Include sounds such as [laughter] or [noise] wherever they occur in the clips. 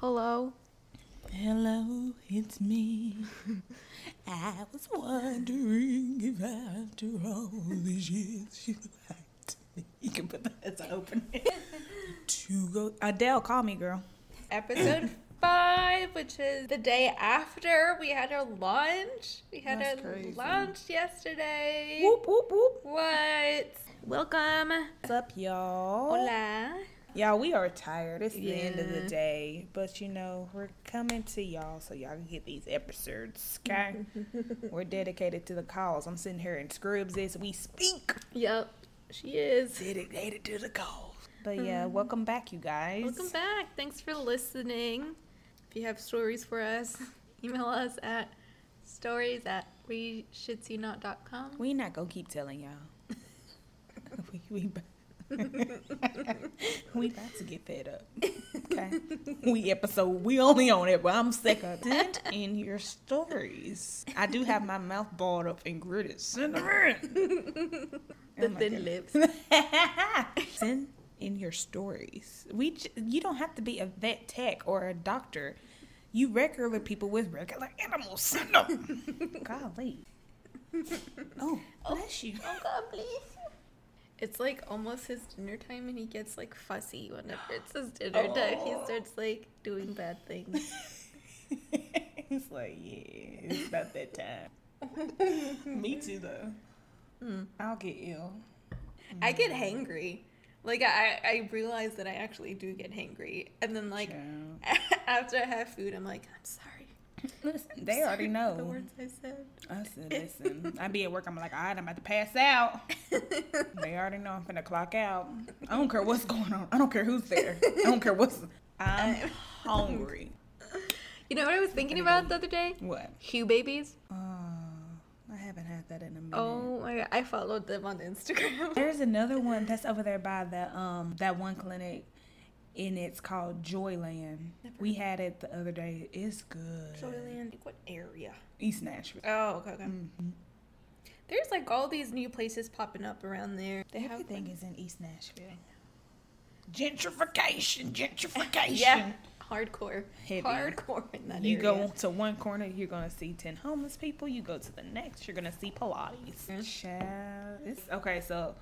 Hello. Hello, it's me. [laughs] I was wondering if after all these years you. [laughs] [laughs] You can put that as an opening. [laughs] to go. Adele, call me, girl. Episode [clears throat] five, which is the day after we had our lunch. We had That's our crazy. lunch yesterday. Whoop, whoop, whoop. What? Welcome. What's up, y'all? Hola. Y'all, we are tired. It's the end of the day. But, you know, we're coming to y'all so y'all can get these episodes, okay? [laughs] we're dedicated to the cause. I'm sitting here in Scrubs as we speak. Yep, she is. Dedicated to the cause. But, yeah, mm-hmm. welcome back, you guys. Welcome back. Thanks for listening. If you have stories for us, [laughs] email us at stories at we should see not.com. We not gonna keep telling y'all. [laughs] we we [laughs] we about to get fed up. Okay. we episode we only on it, but I'm sick of it. in your stories. I do have my mouth balled up and gritted. Send her in. The Oh thin goodness. lips. [laughs] Send in your stories. We j- you don't have to be a vet tech or a doctor. You regular people with regular animals. [laughs] Send them. Golly. Oh, oh, bless you. Oh God, please. It's like almost his dinner time, and he gets like fussy whenever it's his dinner time. He Oh. starts like doing bad things. [laughs] it's like, yeah, it's about that time. Me too, though. Hmm. I'll get ill. I get hangry. Like I, I realize that I actually do get hangry, and then like [laughs] after I have food, I'm like, I'm sorry. Listen, [laughs] they already know The words I said. I said, [laughs] listen, I be at work. I'm like, all right, I'm about to pass out. they already know I'm finna clock out. I don't care what's going on. I don't care who's there. I don't care what's. I'm hungry. You know what I was thinking about the other day? What? Hugh babies. I haven't had that in a minute. Oh my god, I followed them on Instagram. [laughs] There's another one that's over there by the um that one clinic, and it's called Joyland. We had it the other day. It's good. Joyland, what area? East Nashville. Oh, okay, okay. Mhm. There's like all these new places popping up around there. They have Everything is in East Nashville. Gentrification, [laughs] gentrification. yeah, hardcore, Heavy. hardcore in that You area. go to one corner, you're gonna see ten homeless people. You go to the next, you're gonna see Pilates. Child, it's okay. So,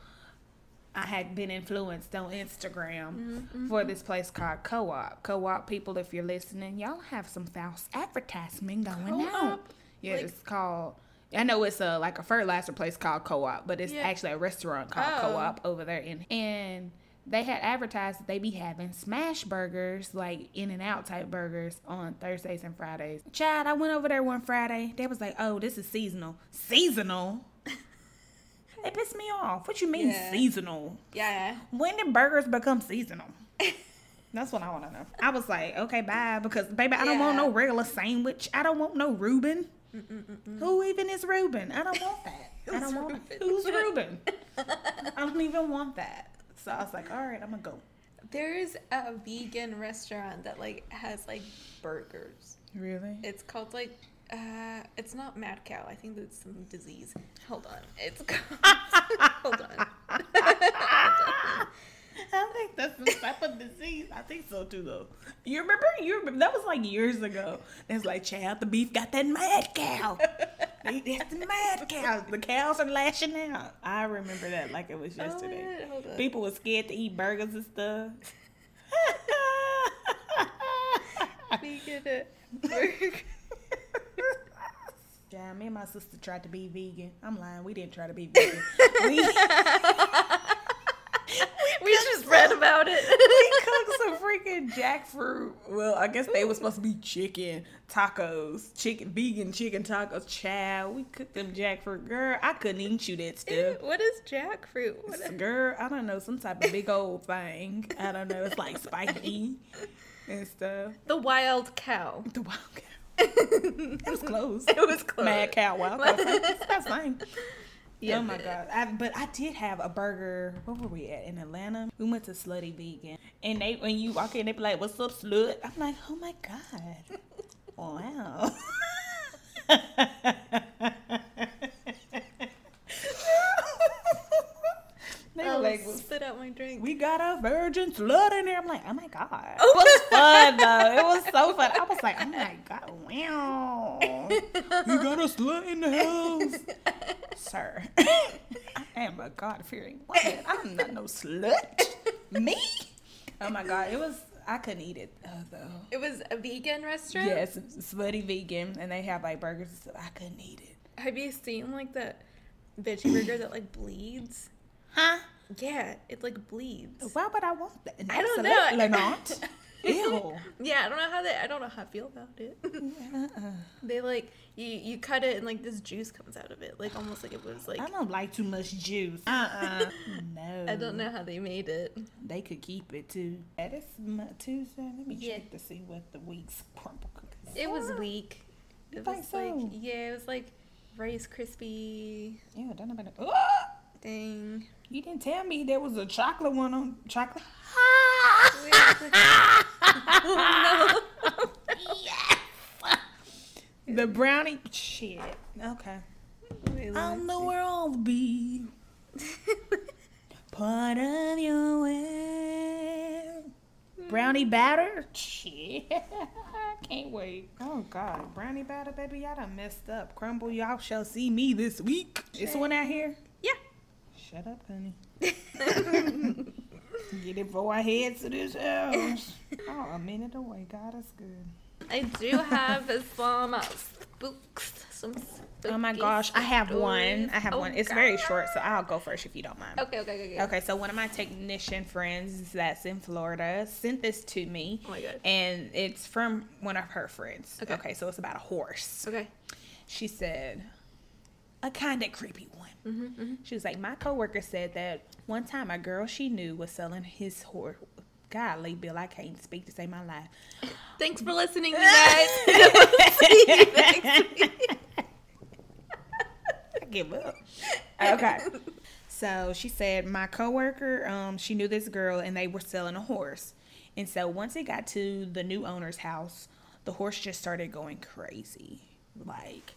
I had been influenced on Instagram Mm-hmm. for this place called Co-op. Co-op people, if you're listening, y'all have some false advertisement going on. Co-op? Yeah, Like- it's called. I know it's a like a fertilizer place called Co-op, but it's Yeah. actually a restaurant called Oh. Co-op over there in and they had advertised that they be having smash burgers, like in and out type burgers on Thursdays and Fridays. Chad, I went over there one Friday. They was like, Oh, this is seasonal. Seasonal? [laughs] it pissed me off. What you mean Yeah. seasonal? Yeah. When did burgers become seasonal? [laughs] That's what I want to know. I was like, okay, bye, because baby, I don't want no regular sandwich. I don't want no Reuben. Who even is Reuben? I don't want that. [laughs] I don't want Reuben? who's Reuben. I don't even want that. So I was like, all right, I'm gonna go. There's a vegan restaurant that like has like burgers. Really? It's called like uh it's not mad cow. I think that's some disease. Hold on. It's [laughs] called Hold on. [laughs] I think that's some type of disease. I think so too, though. You remember? You remember? That was like years ago. It's like, child, the beef got that mad cow. That's the mad cow. The cows are lashing out. I remember that like it was yesterday. Oh, hold on. People were scared to eat burgers and stuff. [laughs] Vegan burger. Yeah, me and my sister tried to be vegan. I'm lying. We didn't try to be vegan. we, [laughs] we just read about it. We cooked some freaking jackfruit. Well, I guess they were supposed to be chicken tacos, chicken vegan chicken tacos. Child, we cooked them jackfruit. Girl, I couldn't even chew that stuff. what is jackfruit? What Girl, I don't know, some type of big old thing. I don't know. It's like spiky and stuff. the wild cow. The wild cow. [laughs] It was close. It was close. Mad cow, wild cow. [laughs] That's fine. Yeah. Oh my god! I, but I did have a burger. Where were we at in Atlanta? We went to Slutty Vegan, and they when you walk in, they be like, "What's up, slut?" I'm like, "Oh my god, [laughs] wow." [laughs] they were Oh, like, spit out my drink. we got a virgin slut in there. I'm like, oh my god. It was fun though. It was so fun. I was like, oh my god, wow. You got a slut in the house. Sir, I am a God fearing woman. I'm not no slut. Me? Oh my god, it was I couldn't eat it uh, though. It was a vegan restaurant. Yes, slutty vegan and they have like burgers. stuff. I couldn't eat it. Have you seen like that veggie burger that like bleeds? Huh? Yeah, it like bleeds. Why would I want that? I don't know. Absolutely not. [laughs] Ew. Yeah, I don't know how they. I don't know how I feel about it. Uh-uh. [laughs] they like you. You cut it and like this juice comes out of it, like almost like it was like. I don't like too much juice. [laughs] Uh-uh. no. I don't know how they made it. They could keep it too. That is my Tuesday. Let me Yeah. check to see what the week's Crumbl cookies. It was weak. It was like yeah, it was like Rice Krispie. Yeah, don't nobody. Oh, thing. You didn't tell me there was a chocolate one on chocolate. oh yes. [laughs] The brownie. Shit. Okay. no! Wait, let On me the see. world be part of your way. Brownie batter? Shit. [laughs] Can't wait. Oh God, brownie batter, baby, y'all done messed up. Crumbl, y'all shall see me this week. This one out here. Yeah. Shut up, honey. [laughs] Get it before I head to this house. [laughs] Oh, a minute away. God is good. I do have some spooks. Some Oh my gosh, I have one. I have Oh, one. It's very short, so I'll go first if you don't mind. Okay, okay, okay, okay. Okay, so one of my technician friends that's in Florida sent this to me. Oh my God. And it's from one of her friends. Okay. Okay, so it's about a horse. Okay. She said, a kind of creepy one. Mm-hmm, mm-hmm. She was like, my coworker said that one time a girl she knew was selling his horse. Golly, Bill, I can't speak to save my life. [laughs] Thanks for listening, you guys. See you next week. I give up. [laughs] Okay. So she said my coworker, um, she knew this girl and they were selling a horse. And so once it got to the new owner's house, the horse just started going crazy. Like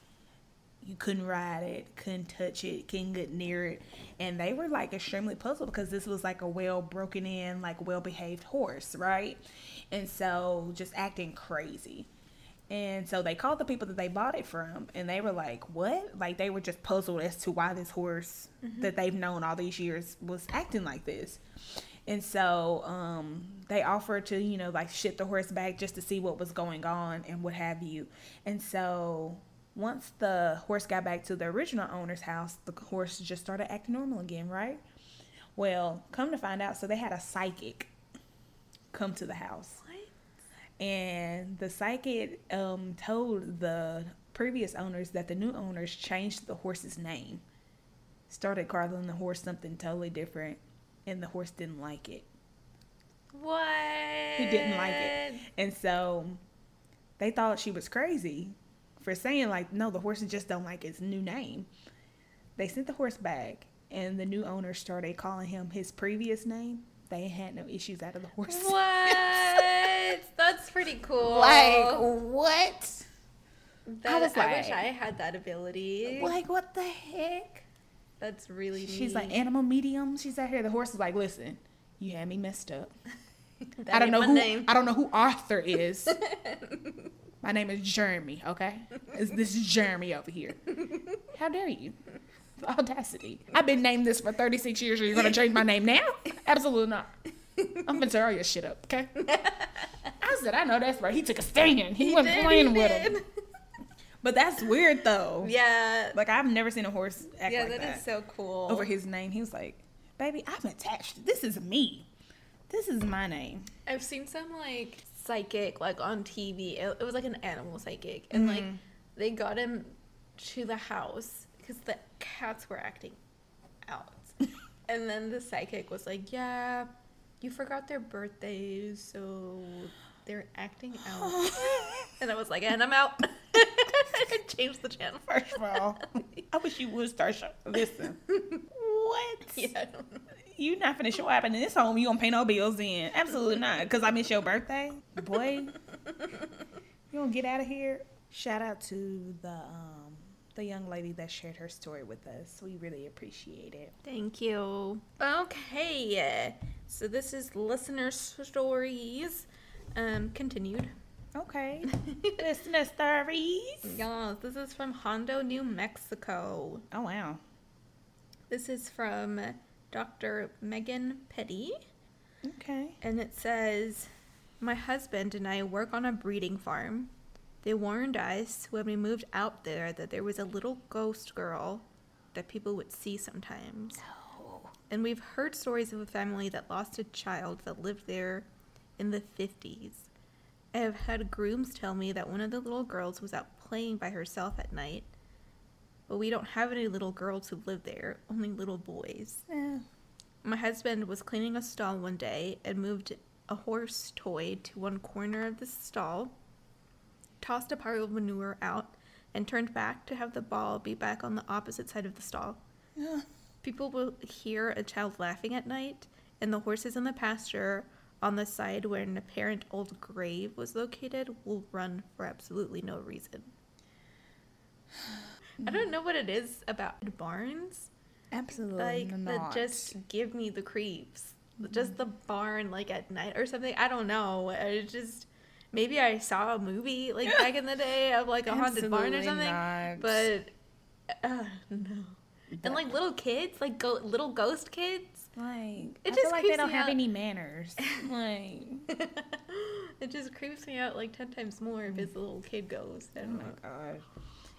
you couldn't ride it, couldn't touch it, couldn't get near it. And they were like extremely puzzled because this was like a well broken in, like well behaved horse, right? And so just acting crazy. And so they called the people that they bought it from, and they were like, "What?" Like they were just puzzled as to why this horse that they've known all these years was acting like this. And so um, they offered to, you know, like ship the horse back just to see what was going on and what have you. And so once the horse got back to the original owner's house, the horse just started acting normal again, right? Well, come to find out, so they had a psychic come to the house What? and the psychic um, told the previous owners that the new owners changed the horse's name started calling the horse something totally different and the horse didn't like it What? he didn't like it and so they thought she was crazy for saying like no the horses just don't like its new name they sent the horse back and the new owner started calling him his previous name they had no issues out of the horse What? [laughs] That's pretty cool. like what That- I was like, I wish I had that ability. Like what the heck? That's really neat. She's like animal medium. She's out here. The horse is like, listen, you had me messed up. [laughs] That I don't know who name. I don't know who Arthur is. [laughs] My name is Jeremy. Okay, [laughs] Is- this is Jeremy over here. [laughs] How dare you? The audacity. I've been named this for 36 years. Are you gonna change my name now? Absolutely not. I'm gonna tear all your shit up. Okay. [laughs] I said, I know that's right. He took a stand. He, He wasn't did, playing he with did. him. But that's weird though. Yeah. Like I've never seen a horse act yeah, like that that. is so cool. over his name. He was like, "Baby, I'm attached. This is me. This is my name." I've seen some like psychic like on TV. It, it was like an animal psychic, and like Mhm. they got him to the house because the cats were acting out, [laughs] and then the psychic was like, "Yeah, you forgot their birthdays, so they're acting out." [laughs] and I was like, "And I'm out." [laughs] Change the channel. First of all, I wish you would start show. Listen, what? Yeah, I don't know. You not finna show up in this home. You gonna pay no bills then? Absolutely not. Cause I miss your birthday, boy. [laughs] You gonna get out of here? Shout out to the um the young lady that shared her story with us. We really appreciate it. Thank you. Okay, so this is listener stories. Um, continued. Okay, [laughs] listener stories. Yes, this is from Hondo, New Mexico. Oh wow. This is from Dr. Megan Petty, Okay. and it says, "My husband and I work on a breeding farm. They warned us when we moved out there that there was a little ghost girl that people would see sometimes." No. And we've heard stories of a family that lost a child that lived there in the 50s. I have had grooms tell me that one of the little girls was out playing by herself at night. But we don't have any little girls who live there, only little boys. Yeah. My husband was cleaning a stall one day and moved a horse toy to one corner of the stall, tossed a pile of manure out, and turned back to have the ball be back on the opposite side of the stall. Yeah. People will hear a child laughing at night, and the horses in the pasture on the side where an apparent old grave was located will run for absolutely no reason. I don't know what it is about barns, Absolutely like not. that just give me the creeps. Just the barn, like at night or something. I don't know. I just maybe I saw a movie like back in the [laughs] day of like a haunted barn or something, not. but uh, no. And like little kids, like go- little ghost kids. like It I just feel like they don't have out. any manners. [laughs] like it just creeps me out like ten times more if it's a little kid ghost. Oh my gosh.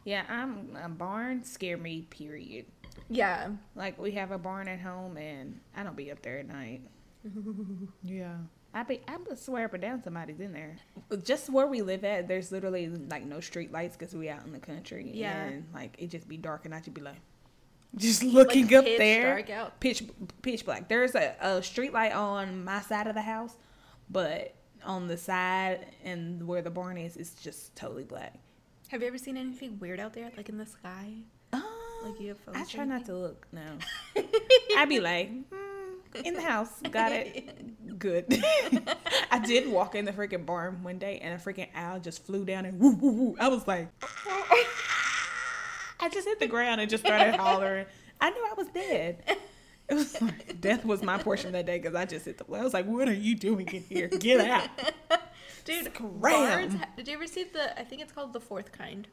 Yeah, I'm a barn scare me. Period. Yeah. Like we have a barn at home, and I don't be up there at night. [laughs] yeah, I be I would swear up and down somebody's in there. Just where we live at, there's literally like no street lights because we out in the country. Yeah. and like it just be dark, and I should be like, [laughs] just looking Like, up pitch there, dark out. pitch pitch black. There's a, a street light on my side of the house, but on the side and where the barn is, it's just totally black. Have you ever seen anything weird out there, like in the sky? Um, Like UFOs I try not to look. No, [laughs] I'd be like, mm, in the house, got it, good. [laughs] I did walk in the freaking barn one day, and a freaking owl just flew down and woo woo woo. I was like, [laughs] I just hit the ground and just started hollering. I knew I was dead. It was like, death was my portion that day because I just hit the floor. I was like, "What are you doing in here? Get out!" Dude, Scram. Did you ever see the? I think it's called The Fourth Kind.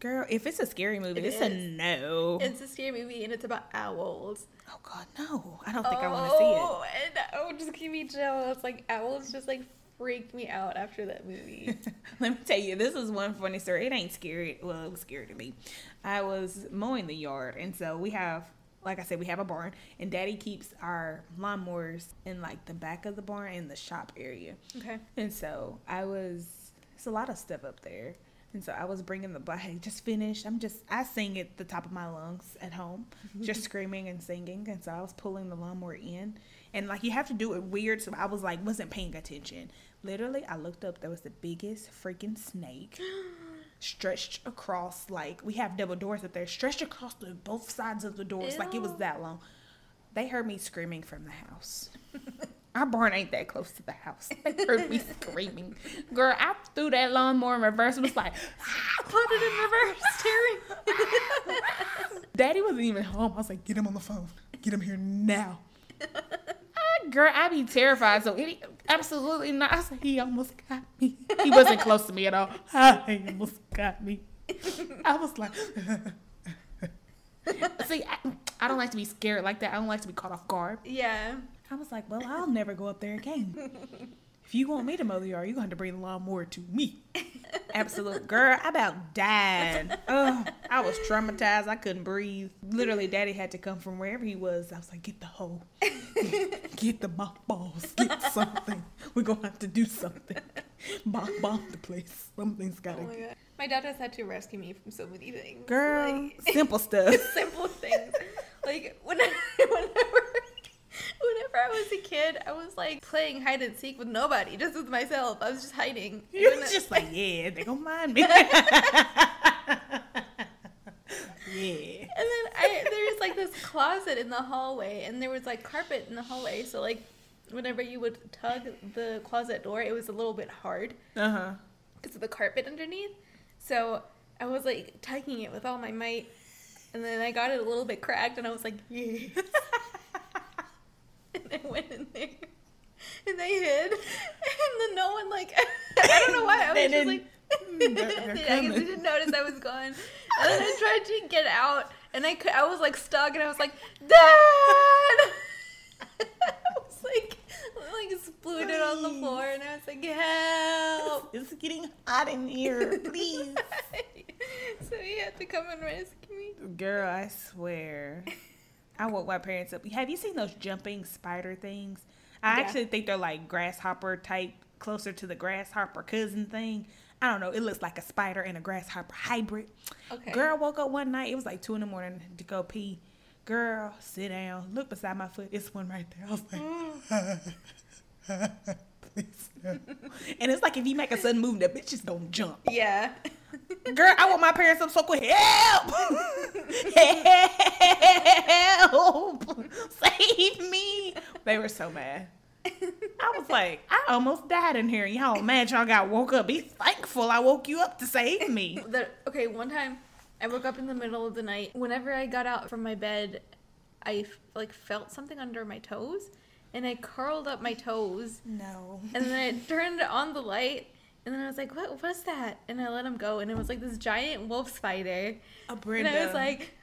Girl, if it's a scary movie, It it's a no. It's a scary movie and it's about owls. oh God, no! I don't think I want to see it. Oh, and oh, just give me chills. Like owls just like freaked me out after that movie. [laughs] Let me tell you, this is one funny story. It ain't scary. Well, it was scary to me. I was mowing the yard, and so we have, like I said, we have a barn, and Daddy keeps our lawnmowers in like the back of the barn in the shop area. okay. And so I was, it's a lot of stuff up there. And so I was bringing the black, just finished. I'm just, I sing at the top of my lungs at home, [laughs] just screaming and singing. And so I was pulling the lawnmower in. And like, you have to do it weird. So I was like, wasn't paying attention. Literally, I looked up, there was the biggest freaking snake [gasps] stretched across, like, we have double doors up there, stretched across the both sides of the doors. Like, it was that long. They heard me screaming from the house. [laughs] Our barn ain't that close to the house. They heard me screaming. Girl, I threw that lawnmower in reverse and was like, ah, Put it in reverse, Terry. [laughs] Daddy wasn't even home. I was like, get him on the phone. Get him here now. Girl, I be terrified. So he, absolutely not. I was like, he almost got me. He wasn't close to me at all. [laughs] He almost got me. [laughs] I was like, [laughs] see, I, I don't like to be scared like that. I don't like to be caught off guard. yeah. I was like, well, I'll never go up there again. If you want me to mow the yard, you're going to have to bring the lawnmower to me. Absolute girl, I about died. Oh, I was traumatized. I couldn't breathe. Literally, daddy had to come from wherever he was. I was like, get the hoe. [laughs] Get the mothballs. Get something. [laughs] We're going to have to do something. Bomb, bomb the place. Something's got Oh to my god. My dad has had to rescue me from so many things. Girl, Like, [laughs] simple stuff. simple things. Like when I, whenever whenever I was a kid, I was like playing hide and seek with nobody, just with myself. I was just hiding. You And was when just like, yeah, they gonna mind me. Like this closet in the hallway, and there was like carpet in the hallway. So like, whenever you would tug the closet door, it was a little bit hard Uh huh. because of the carpet underneath. So I was like tugging it with all my might, and then I got it a little bit cracked, and I was like, yes. [laughs] and I went in there, and they hid, and then no one like [laughs] I don't know why I was just like. [laughs] They're- they, they're I guess they didn't notice I was gone, and then I tried to get out, and I could, I was like stuck, and I was like, Dad. [laughs] I was like, like splooted on the floor, and I was like, help. It's getting hot in here, [laughs] please. so he had to come and rescue me. Girl, I swear. I woke my parents up. Have you seen those jumping spider things? I Yeah. actually think they're like grasshopper type, closer to the grasshopper cousin thing. I don't know. It looks like a spider and a grasshopper hybrid. Okay. Girl, woke up one night. It was like two in the morning to go pee. Girl, sit down. Look beside my foot. It's one right there. I was like, please mm. [laughs] no. And it's like if you make a sudden move, that bitch is gonna jump. Yeah. Girl, I want my parents up so quick. Help! [laughs] Help! Save me! They were so mad. [laughs] I was [laughs] like, I almost died in here. Y'all mad y'all got woke up. Be thankful I woke you up to save me. [laughs] The, okay, one time I woke up in the middle of the night. Whenever I got out from my bed, I like felt something under my toes, and I curled up my toes, No. and then I [laughs] turned on the light, and then I was like, "What was that?" And I let him go, and it was like this giant wolf spider, A Brenda. and I was like,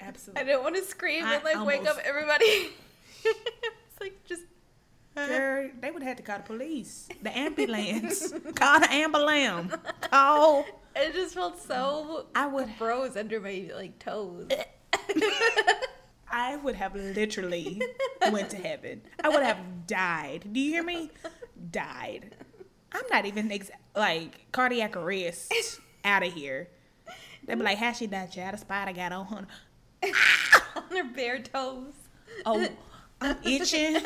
Absolutely. I didn't want to scream I and like wake up almost- everybody. it's like just. Girl, they would have had to call the police, the ambulance, [laughs] call the ambulance, call. It just felt so I would [laughs] froze under my like toes. [laughs] I would have literally went to heaven. I would have died. Do you hear me? Died. I'm not even ex- like cardiac arrest out of here. They'd be like, "How she died? Child, a spider got on her." on her bare toes. Oh, I'm itching.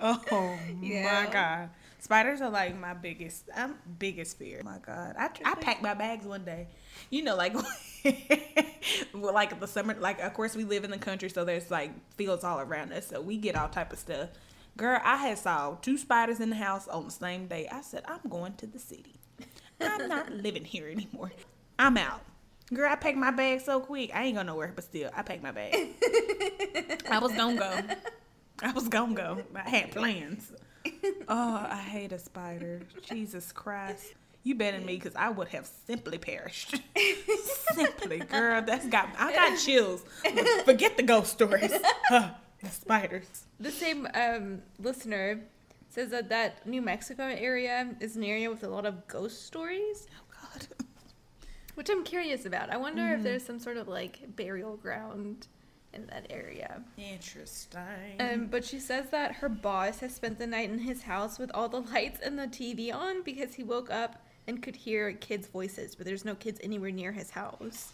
Oh [laughs] Yeah. my god, spiders are like my biggest, I'm biggest fear. my god, I I packed my bags one day. You know, like, [laughs] well, like the summer, like of course we live in the country, so there's like fields all around us, so we get all type of stuff. Girl, I had saw two spiders in the house on the same day. I said, I'm going to the city. I'm not [laughs] living here anymore. I'm out. Girl, I packed my bag so quick. I ain't gonna nowhere, but still, I packed my bag. I was gonna go. I was gonna go. I had plans. Oh, I hate a spider. Jesus Christ. You better than me because I would have simply perished. simply, girl. That's got I got chills. Forget the ghost stories. Huh, the spiders. The same um, listener says that that New Mexico area is an area with a lot of ghost stories, Oh God. which I'm curious about. I wonder Mm-hmm. if there's some sort of like burial ground in that area. Interesting. Um, but she says that her boss has spent the night in his house with all the lights and the TV on because he woke up and could hear kids' voices, but there's no kids anywhere near his house.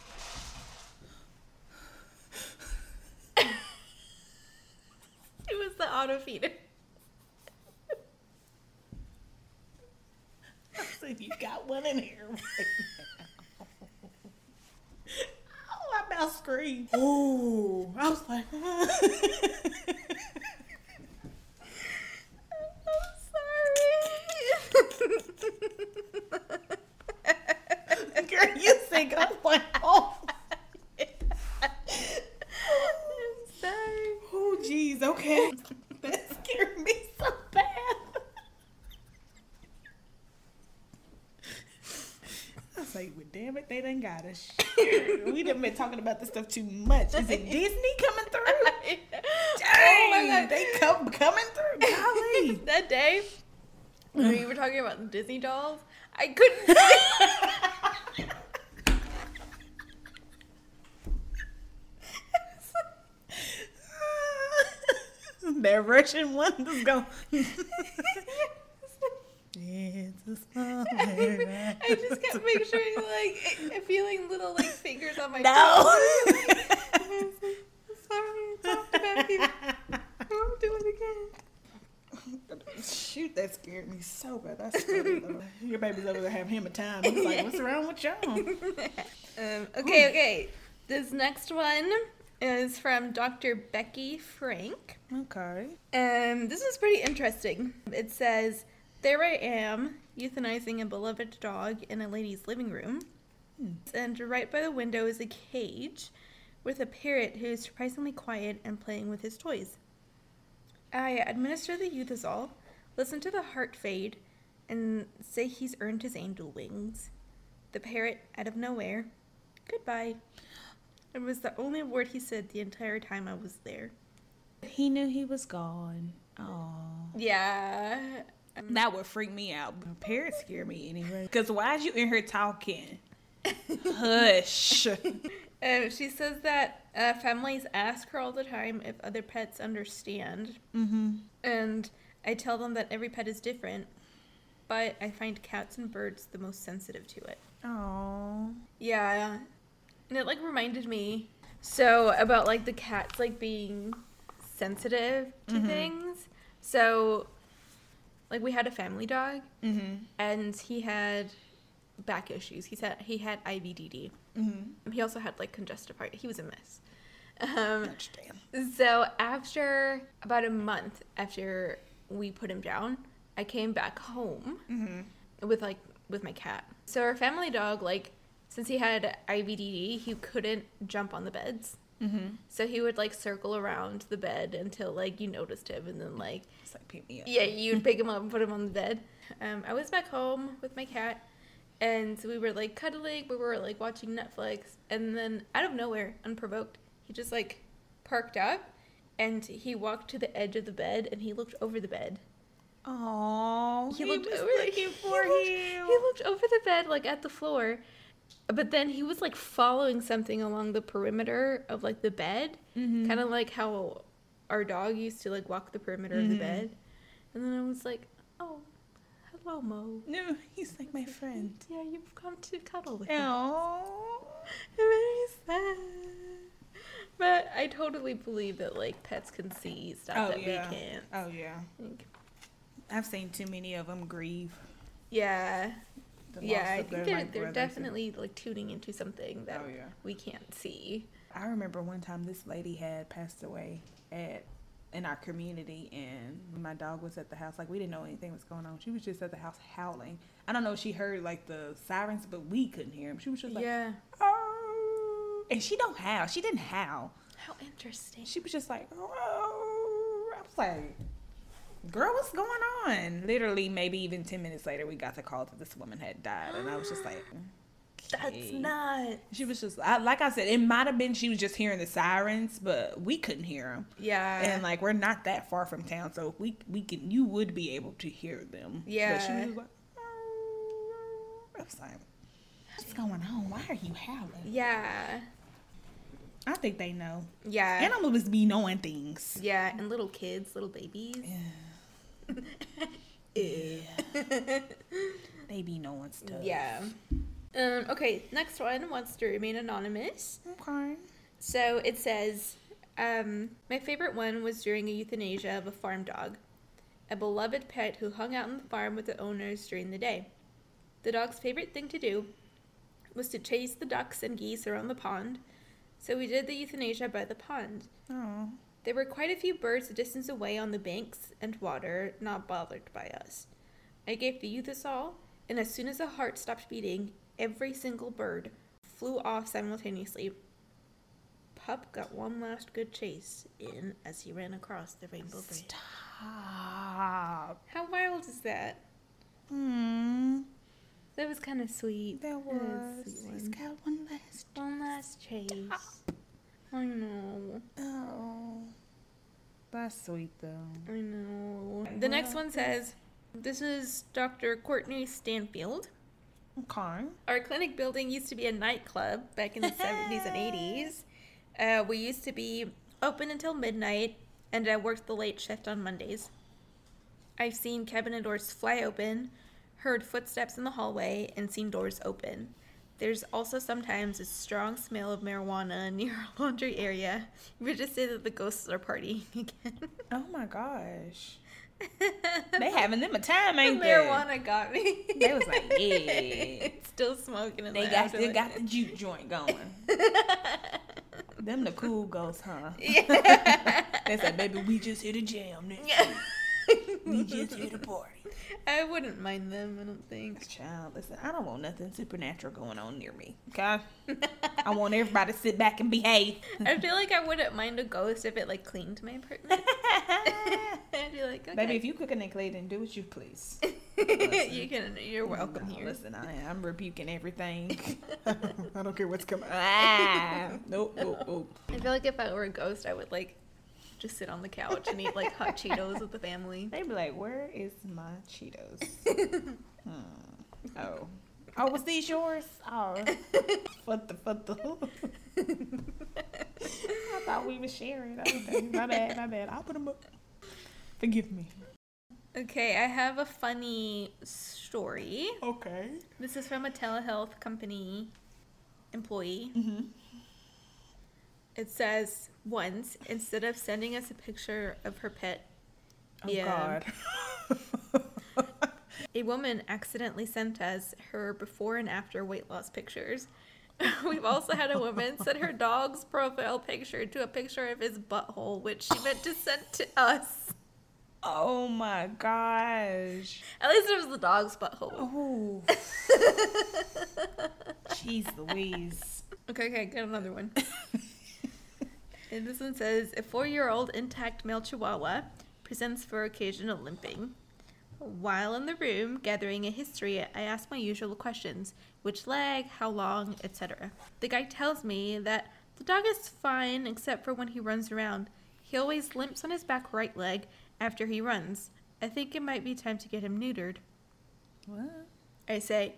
[laughs] it was the auto feeder. [laughs] So you got one in here [laughs] right now. Oh, I about screamed. Oh, I was like, [laughs] [laughs] I'm girl, you think I was like, oh, sorry. I'm sorry. oh, jeez, okay. That scared me so bad. I was like, well, damn it, they done got us. Talking about this stuff too much. Is it [laughs] Disney coming through? [laughs] oh my Dang, god. they come coming through. Golly. [laughs] that day when we were talking about the Disney dolls, I couldn't That Russian one is going. It's a small I just kept picturing like feeling little like fingers on my No. toes. I was like, Sorry, I talked about you. I won't do it again. Shoot, that scared me so bad. That's. [laughs] Your baby's over there having him a time. He's like, what's [laughs] wrong with y'all? Um, okay, okay. This next one is from Dr. Becky Frank. Okay. Um, this is pretty interesting. It says, There I am, euthanizing a beloved dog in a lady's living room. And right by the window is a cage with a parrot who is surprisingly quiet and playing with his toys. I administer the euthasol, listen to the heart fade, and say he's earned his angel wings. The parrot, out of nowhere, goodbye. It was the only word he said the entire time I was there. He knew he was gone. Oh. Yeah. Um, That would freak me out. Parrots scare me anyway. Because why is you in here talking? [laughs] Hush. Uh, she says that uh, families ask her all the time if other pets understand. mm-hmm. And I tell them that every pet is different, but I find cats and birds the most sensitive to it. Oh. Yeah. And it like reminded me so about like the cats like being sensitive to Mhm. things. So like we had a family dog Mm-hmm. and he had back issues. He said he had IVDD. Mm-hmm. He also had like congestive heart. He was a mess. Um, so after about a month after we put him down, I came back home Mm-hmm. with like with my cat. So our family dog, like since he had IVDD, he couldn't jump on the beds. Mm-hmm. So he would like circle around the bed until like you noticed him, and then like like pick me up. yeah, you'd [laughs] pick him up and put him on the bed. Um, I was back home with my cat, and so we were like cuddling. We were like watching Netflix, and then out of nowhere, unprovoked, he just like parked up, and he walked to the edge of the bed, and he looked over the bed. Oh, He looked was over. looking [laughs] he for looked- you. He looked over the bed, like at the floor, but then he was like following something along the perimeter of like the bed, Mhm. kind of like how our dog used to like walk the perimeter of the Mhm. bed. And then I was like, "Oh, hello, Mo." No, he's like my friend. Yeah, you've come to cuddle with me. Oh. [laughs] Very sad. But I totally believe that like pets can see stuff Oh that yeah. we can't. Oh yeah. Like, I've seen too many of them grieve. yeah, the yeah. I think they're they're and- definitely like tuning into something that Oh yeah. we can't see. I remember one time this lady had passed away at in our community and my dog was at the house like we didn't know anything was going on she was just at the house howling i don't know if she heard like the sirens but we couldn't hear him she was just like yeah. oh and she don't howl she didn't howl How interesting. she was just like oh i was like girl what's going on literally maybe even 10 minutes later we got the call that this woman had died and i was just like That's not. She was just I, like I said. It might have been she was just hearing the sirens, but we couldn't hear them. Yeah. And like we're not that far from town, so we we can you would be able to hear them. But she Yeah. was like, oh. I was like, what's going on? Why are you howling? yeah. I think they know. Yeah. Animals be knowing things. yeah, and little kids, little babies. [laughs] Yeah. they be knowing stuff. Yeah. Um, okay, next one wants to remain anonymous. Okay. So it says, um, my favorite one was during a euthanasia of a farm dog, a beloved pet who hung out on the farm with the owners during the day. The dog's favorite thing to do was to chase the ducks and geese around the pond, so we did the euthanasia by the pond. Oh. There were quite a few birds a distance away on the banks and water, not bothered by us. I gave the euthasol, and as soon as the heart stopped beating, every single bird flew off simultaneously. Pup got one last good chase in as he ran across the rainbow bridge. Stop. How wild is that? Hmm. That was kind of sweet. That was was. sweet He's one. got one last. One last chase. I know. Oh. That's sweet though. I know. The next one says, "This is Dr. Courtney Stanfield." Okay. Our clinic building used to be a nightclub back in the 70s and 80s. Uh, we used to be open until midnight, and I worked the late shift on Mondays. I've seen cabinet doors fly open, heard footsteps in the hallway, and seen doors open. There's also sometimes a strong smell of marijuana [laughs] near our laundry area. We just say that the ghosts are partying [laughs] again. Oh my gosh. [laughs] They having them a time, The ain't they? marijuana got me. They was like, yeah. Still smoking. in They the got still got the juke joint going. Them the cool ghosts, huh? Yeah. They said, baby, we just hit a jam. Yeah. [laughs] We just hit a party. I wouldn't mind them. I don't think. Child, listen, I don't want nothing supernatural going on near me. Okay? I want everybody to sit back and behave. I feel like I wouldn't mind a ghost if it like cleaned my apartment. [laughs] I'd be like, okay. Baby, if you cooking and cleaning, do what you please. [laughs] you can. You're welcome No, here. Listen, I, I'm rebuking everything. I don't care what's coming. Ah, nope, nope, nope. I feel like if I were a ghost, I would like just sit on the couch and eat like hot [laughs] Cheetos with the family. They'd be like, "Where is my Cheetos?" [laughs] hmm. Oh, oh, was these yours? Oh, what the, what the? I thought we were sharing. Okay, my bad, my bad. I'll put them up. Forgive me. Okay, I have a funny story. Okay. This is from a telehealth company employee. Mm-hmm. It says once instead of sending us a picture of her pet, Oh Yeah. God. [laughs] a woman accidentally sent us her before and after weight loss pictures. [laughs] We've also had a woman [laughs] send her dog's profile picture to a picture of his butthole, which she meant to send to us. oh my gosh. At least it was the dog's butthole. Oh. Jeez Louise. Okay, okay, get another one. And this one says a four year old intact male chihuahua presents for occasional limping. While in the room gathering a history, I ask my usual questions which leg, how long, etc. The guy tells me that the dog is fine except for when he runs around. He always limps on his back right leg after he runs. I think it might be time to get him neutered. What? I say,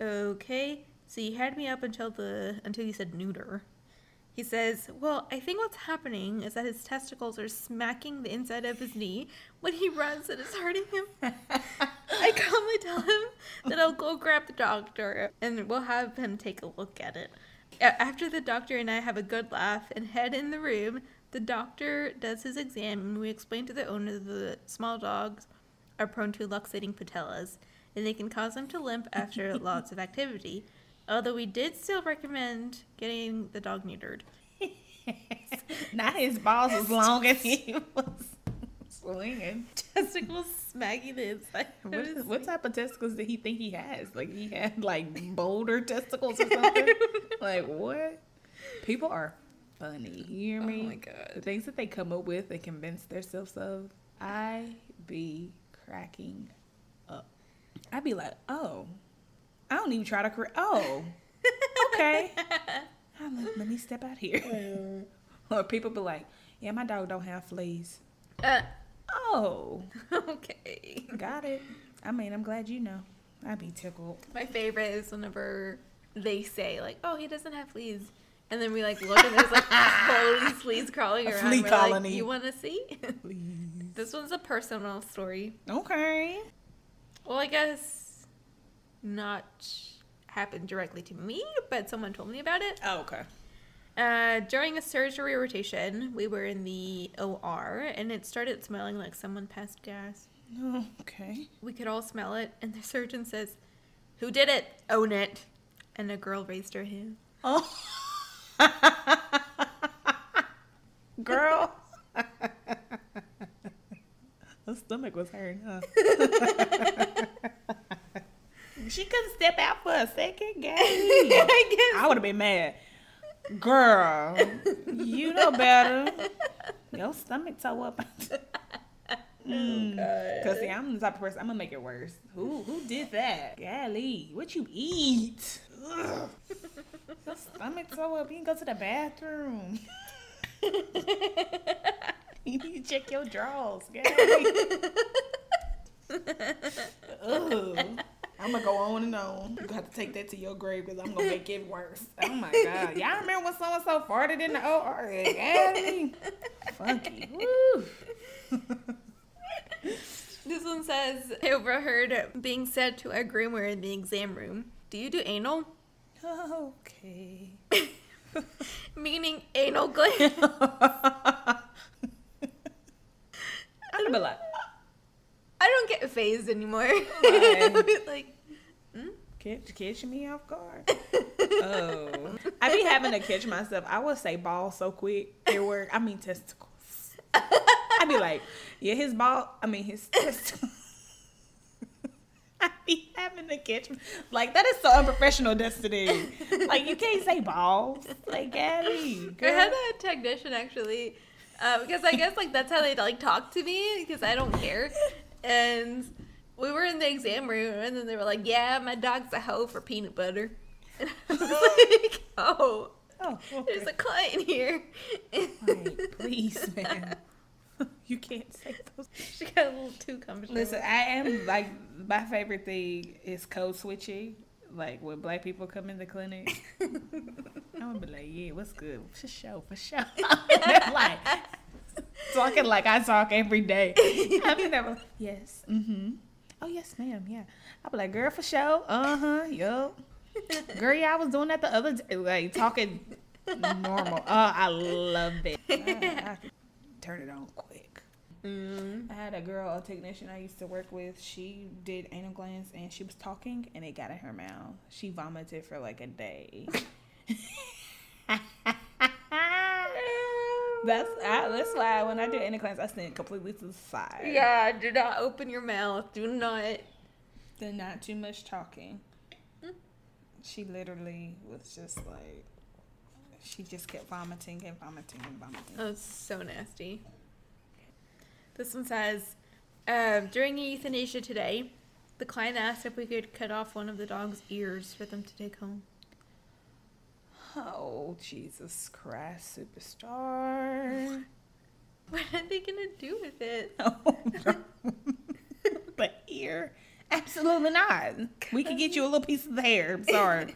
okay. So you had me up until the until you said neuter. He says, well, I think what's happening is that his testicles are smacking the inside of his knee when he runs and it's hurting him. I calmly tell him that I'll go grab the doctor and we'll have him take a look at it. After the doctor and I have a good laugh and head in the room, the doctor does his exam and we explain to the owner that small dogs are prone to luxating patellas and they can cause them to limp after [laughs] lots of activity. Although we did still recommend getting the dog neutered. [laughs] Not his balls as long as he was swinging. Testicles smacking the inside. What, his what type of testicles did he think he has? Like he had like [laughs] boulder testicles or something? like what? People are funny. You hear Oh me? my The things that they come up with, they convince themselves of. I be cracking up. I'd be like, oh, I don't even try to correct. Oh, [laughs] okay. Ah, let, let me step out here. [laughs] or people be like, yeah, my dog don't have fleas. Uh, Oh, [laughs] okay. got it. I mean, I'm glad you know. I'd be tickled. My favorite is whenever they say like, "Oh, he doesn't have fleas," and then we like look and there's like all these fleas crawling A around. flea We're colony. Like, you want to see? This one's a personal story. Okay. Well, I guess not happened directly to me, but someone told me about it. Oh, okay. Uh, during a surgery rotation, we were in the OR, and it started smelling like someone passed gas. Oh, okay. We could all smell it, and the surgeon says, "Who did it? Own it." And a girl raised her hand. Oh. [laughs] Girl. [laughs] the stomach was hurting, huh? [laughs] she couldn't step out for a second, Gabby. [laughs] I. I would have been mad. Girl, you know better. Your stomach toe up. [laughs] Mm. Cause see, I'm the type of person I'm gonna make it worse. Who who did that? Golly, what you eat? Ugh. Your stomach toe up. You can go to the bathroom. [laughs] you need to check your drawers. Golly. Ugh. I'm gonna go on and on. You gonna have to take that to your grave because I'm gonna make it worse. Oh my [laughs] god, y'all remember when someone so farted in the OR? Golly. Funky. Woo. [laughs] This one says, I overheard being said to a groomer in the exam room, Do you do anal? Okay. [laughs] Meaning anal gland. I don't get phased anymore. Like, Catch, catch me off guard. oh, I be having to catch myself. I would say ball so quick at work. I mean testicles. I'd be like, yeah, his ball. I mean his testicles. [laughs] I be having to catch like that is so unprofessional, Destiny. Like you can't say balls. Like Gabby, I had a technician actually, uh, because I guess like that's how they like talk to me because I don't care, and we were in the exam room and then they were like, "Yeah, my dog's a hoe for peanut butter," [laughs] and I was like, "Oh, Oh, there's okay. a client here." Like, please, [laughs] man. [laughs] You can't say those. she got a little too comfortable. Listen, I am like my favorite thing is code switching. Like when black people come in the clinic, I'm gonna be like, "Yeah, what's good? For sure, for sure." Like talking like I talk every day. I mean, they're "Yes, mm-hmm. Oh yes, ma'am. Yeah." I'll be like, "Girl, for sure. Uh huh. Yup. Girl, yeah, I was doing that the other day, like talking normal. [laughs] Oh, I love it. I, [laughs] I turn it on quick. Mm. I had a girl, a technician I used to work with. She did anal glands and she was talking and it got in her mouth. She vomited for like a day. [laughs] that's I, that's why when I do any class, I stand completely to the side. Yeah, do not open your mouth. Do not. Then not too much talking. She literally was just like, she just kept vomiting and vomiting and vomiting. That's so nasty. This one says, um, during euthanasia today, the client asked if we could cut off one of the dog's ears for them to take home. Oh Jesus Christ, superstar! [laughs] What are they gonna do with it? [laughs] Oh, no. [laughs] the ear? Absolutely not. We could get you a little piece of the hair. I'm sorry.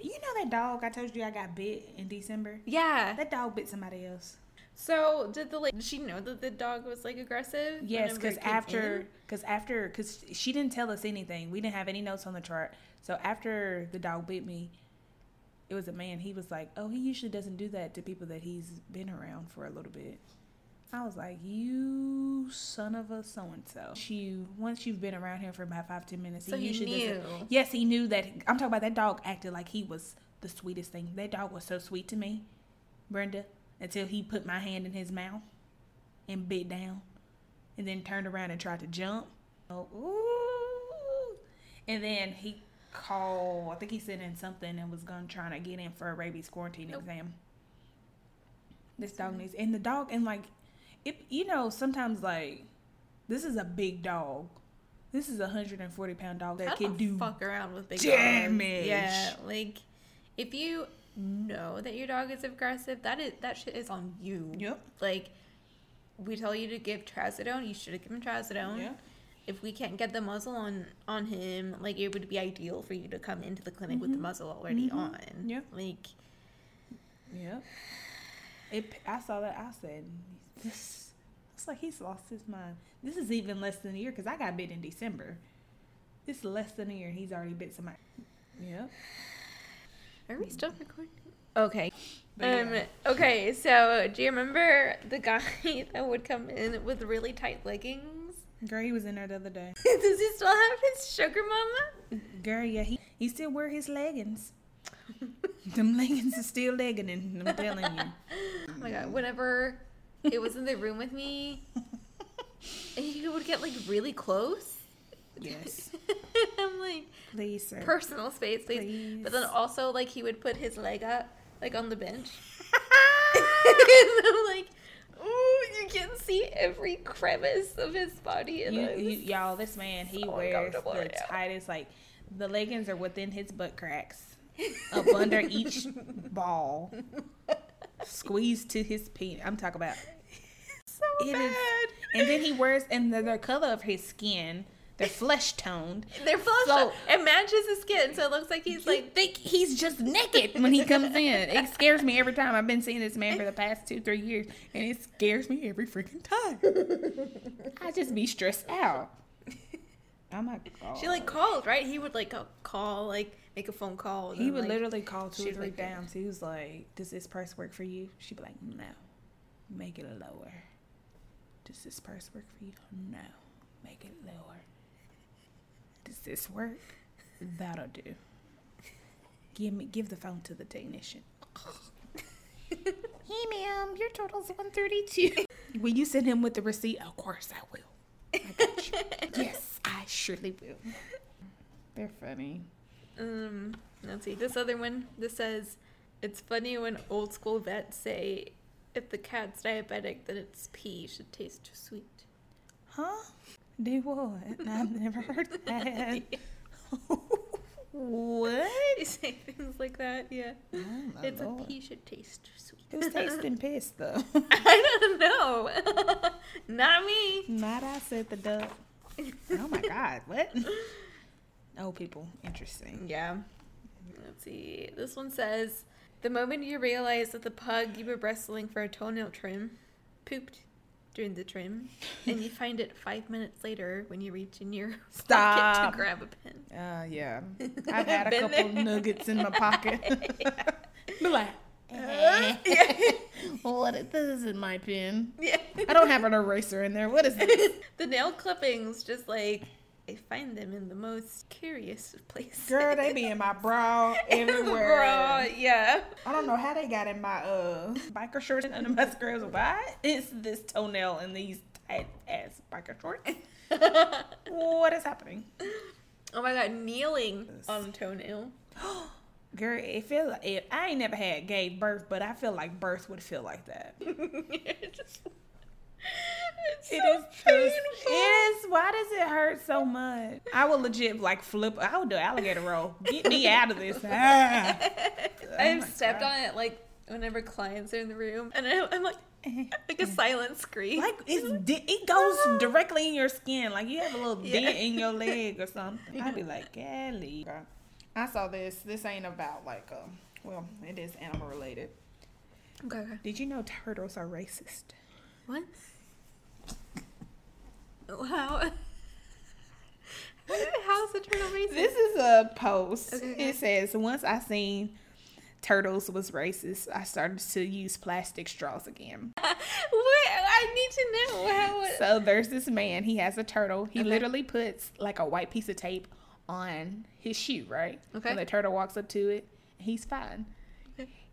you know that dog I told you I got bit in December? Yeah. That dog bit somebody else. So did the like? Did she know that the dog was like aggressive? Yes, because after, because after, because she didn't tell us anything. We didn't have any notes on the chart. So after the dog bit me, it was a man. He was like, "Oh, he usually doesn't do that to people that he's been around for a little bit." I was like, "You son of a so and so." She once you've been around him for about five ten minutes, So he usually knew. doesn't. Yes, he knew that. I'm talking about that dog acted like he was the sweetest thing. That dog was so sweet to me, Brenda, until he put my hand in his mouth and bit down, and then turned around and tried to jump. Oh, ooh. And then he called. I think he sent in something and was gonna trying to get in for a rabies quarantine Nope. exam. This dog needs, and the dog, and like, it. You know, sometimes like, this is a big dog. This is a hundred and forty pound dog that I can do fuck around with big damage. dogs. Yeah, like if you know that your dog is aggressive, that is that shit is on you. Yep. Like we tell you to give trazodone, you should have given trazodone. If we can't get the muzzle on on him, like it would be ideal for you to come into the clinic with the muzzle already Mhm. on. Yeah. Like Yeah. It. I saw that. I said, "This." It's like he's lost his mind. This is even less than a year because I got bit in December. This is less than a year. and He's already bit somebody. Yep. are we still recording? Okay. But Um yeah. okay, so do you remember the guy [laughs] that would come in with really tight leggings? Girl, he was in there the other day. [laughs] Does he still have his sugar mama? Girl, yeah, he he still wear his leggings. Them leggings are still legging, I'm telling you. [laughs] Oh my god, whenever it was in the room with me, and [laughs] he would get like really close. Yes. I'm like, Please, sir. personal space, please. But then also, like, he would put his leg up, like, on the bench. and I'm like, ooh, you can see every crevice of his body. You, you, y'all, this man, he so wears the right tightest, like, the leggings are within his butt cracks, [laughs] up under each ball, squeezed to his penis. I'm talking about. [laughs] so It bad. is- And then he wears, and the, the color of his skin, they're flesh toned. [laughs] They're flush. So- it matches his skin, so it looks like he's like. think he's just naked when he comes in. It scares me every time. I've been seeing this man for the past two, three years, and it scares me every freaking time. [laughs] I just be stressed out. Oh my god. She like called, right? He would like uh, call, like make a phone call. He would like- literally call two or three like- times. He was like, "Does this purse work for you?" She'd be like, "No." Make it lower. Does this purse work for you? No. Make it lower. Does this work? That'll do. Give me give the phone to the technician. hey ma'am, your total's 132. Will you send him with the receipt? Of course I will. I got you. [laughs] yes, I surely will. They're funny. Um, let's see. This other one. This says, "It's funny when old school vets say, if the cat's diabetic, then its pee should taste sweet." Huh? Do what? I've never heard [laughs] that. what? You say things like that. Yeah. Oh, it's Lord. a pee should taste sweet. Who's tasting [laughs] piss though? I don't know. [laughs] Not me. Not I said the duck. Oh my god, what? Oh, people, interesting. Yeah. Let's see. This one says, "The moment you realize that the pug you were wrestling for a toenail trim pooped during the trim, and you find it five minutes later when you reach in your [laughs] pocket to grab a pen." Uh, yeah. [laughs] I've had a couple there. nuggets in my pocket. [laughs] Be like, yeah. what? is- This isn't my pen. yeah. I don't have an eraser in there. What is this? the nail clippings, just like I find them in the most curious places. Girl, they be in my bra [laughs] everywhere. Bra, yeah. I don't know how they got in my uh biker shorts and under my scrubs. Why is this toenail in these tight ass biker shorts? [laughs] what is happening? Oh my god, kneeling on a toenail. [gasps] Girl, it feel like it, I ain't never had gave birth, but I feel like birth would feel like that. [laughs] just, it's It so is painful. It is. Why does it hurt so much? I would legit like flip. I would do alligator roll. Get me out of this. [laughs] Ah. I've my stepped God. on it like whenever clients are in the room, and I, I'm like, like a silent scream. Like it's di- it goes [laughs] directly in your skin. Like you have a little Yeah. dent in your leg or something. I'd be [laughs] like, Kelly. I saw this. This ain't about like um. Well, it is animal related. okay, okay. Did you know turtles are racist? What? Wow. [laughs] How's the turtle racist? This is a post. Okay, okay. It says once I seen turtles was racist, I started to use plastic straws again. [laughs] what? I need to know how. It... So there's this man. He has a turtle. He Okay. literally puts like a white piece of tape on his shoe, right? Okay. And the turtle walks up to it. He's fine.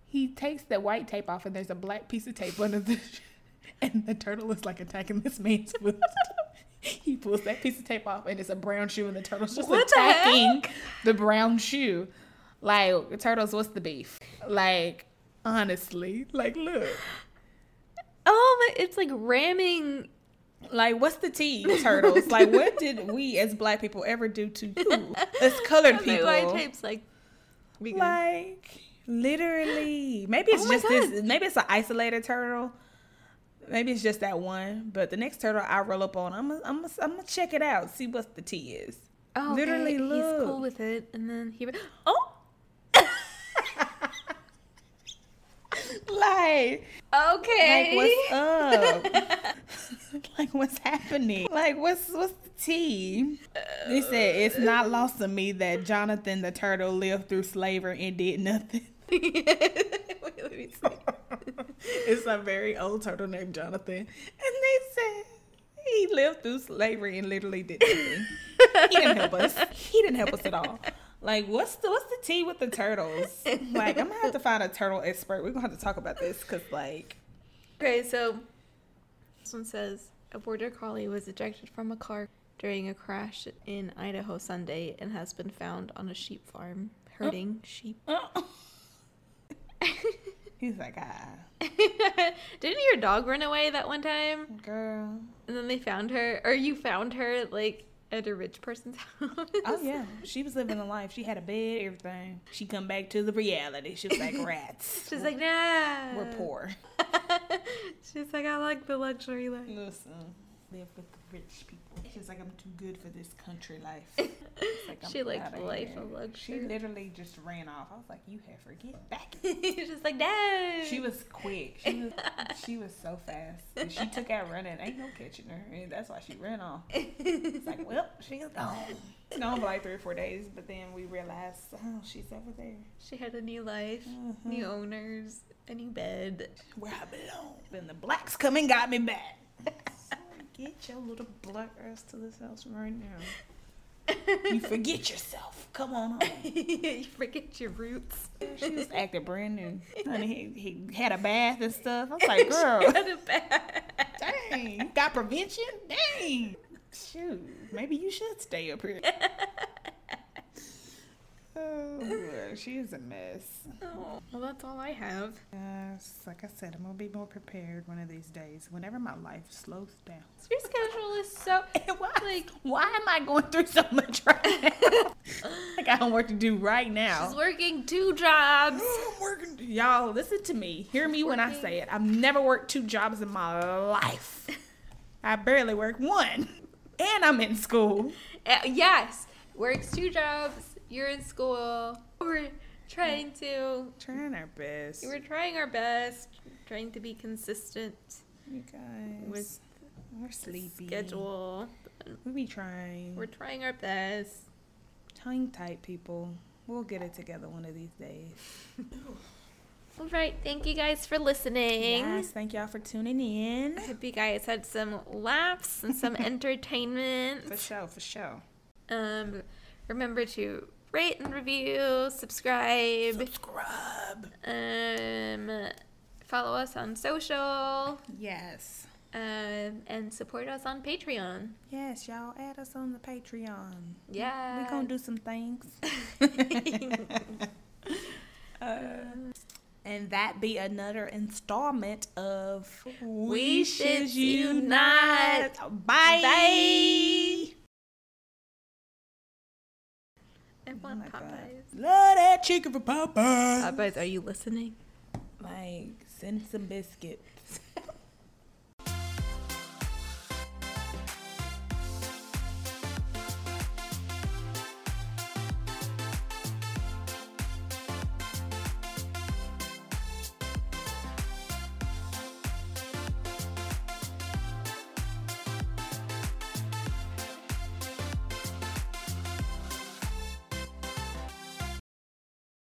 He takes the white tape off, and there's a black piece of tape under the, [laughs] and the turtle is like attacking this man's foot. he pulls that piece of tape off, and it's a brown shoe, and the turtle's just What the attacking the brown shoe. Like turtles, what's the beef? Like honestly, like look. Oh, my, it's like ramming. Like, what's the tea, [laughs] turtles? like, what did we as black people ever do to you? [laughs] As colored The people. white tape's like. vegan. Like, literally. Maybe it's Oh my just this. Maybe it's an isolated turtle. Maybe it's just that one. But the next turtle I roll up on, I'm gonna I'm gonna I'm gonna check it out, see what the tea is. Oh, okay, literally, He's look. cool with it, and then he. [gasps] Oh. Like, Okay. like what's up? [laughs] [laughs] like what's happening? Like what's what's the tea? They said it's not lost on me that Jonathan the turtle lived through slavery and did nothing. [laughs] Wait, let me see. It's a very old turtle named Jonathan, and they said he lived through slavery and literally did nothing. he didn't help us. He didn't help us at all. Like, what's the what's the tea with the turtles? Like, I'm gonna have to find a turtle expert. We're gonna have to talk about this because, like, Okay, so this one says a border collie was ejected from a car during a crash in Idaho Sunday and has been found on a sheep farm herding uh, sheep. Uh. [laughs] he's like, ah, [laughs] Didn't your dog run away that one time? girl. And then they found her, or you found her like at a rich person's [laughs] house. Oh yeah, she was living a life. She had a bed, everything. She come back to the reality. She was like, rats. [laughs] She's like, nah. we're poor. She's like, I like the luxury life. Listen, live with the rich people. She's like, I'm too good for this country life. [laughs] Like, She liked the life here. of She literally just ran off. I was like, you have her get back. [laughs] She's just like, no. She was quick. She was [laughs] she was so fast. And she took out running. Ain't no catching her. And that's why she ran off. It's like, well, she's gone. Gone for like three or four days, but then we realized, oh, she's over there. She had a new life, new mm-hmm. owners, a new bed. Where I belong. Then the blacks come and got me back. Get your little black ass to this house right now. [laughs] You forget yourself. Come on home. [laughs] you forget your roots. She was [laughs] acting brand new. Honey, he, he had a bath and stuff. I was like, girl, Got a bag. dang, got prevention? Dang. Shoot, maybe you should stay up here. Oh, she is a mess. Oh, well, that's all I have. Yes, like I said, I'm gonna be more prepared one of these days. Whenever my life slows down. Your schedule is so [laughs] why, like why am I going through so much right now? [laughs] I got homework to do right now. she's working two jobs. [gasps] I'm working. Y'all, listen to me. Hear me when I say it. I've never worked two jobs in my life. [laughs] I barely work one. And I'm in school. Uh, yes, works two jobs. You're in school. We're trying to. Trying our best. We're trying our best. Trying to be consistent You guys. with we're sleepy. schedule. We be trying. We're trying our best. tongue tight people. We'll get it together one of these days. [laughs] All right. Thank you guys for listening. Yes, thank y'all for tuning in. I hope you guys had some laughs and some [laughs] entertainment. For sure, for sure. Um, remember to rate and review, subscribe, Subscribe. um, follow us on social, Yes. um, and support us on Patreon. Yes, y'all add us on the Patreon. Yeah. we gonna do some things. [laughs] [laughs] Uh, and that be another installment of We Should You Unite. Bye. Bye. I Oh want my God. Popeyes. Love that chicken for Popeyes. Popeyes, are you listening? Like, send some biscuit.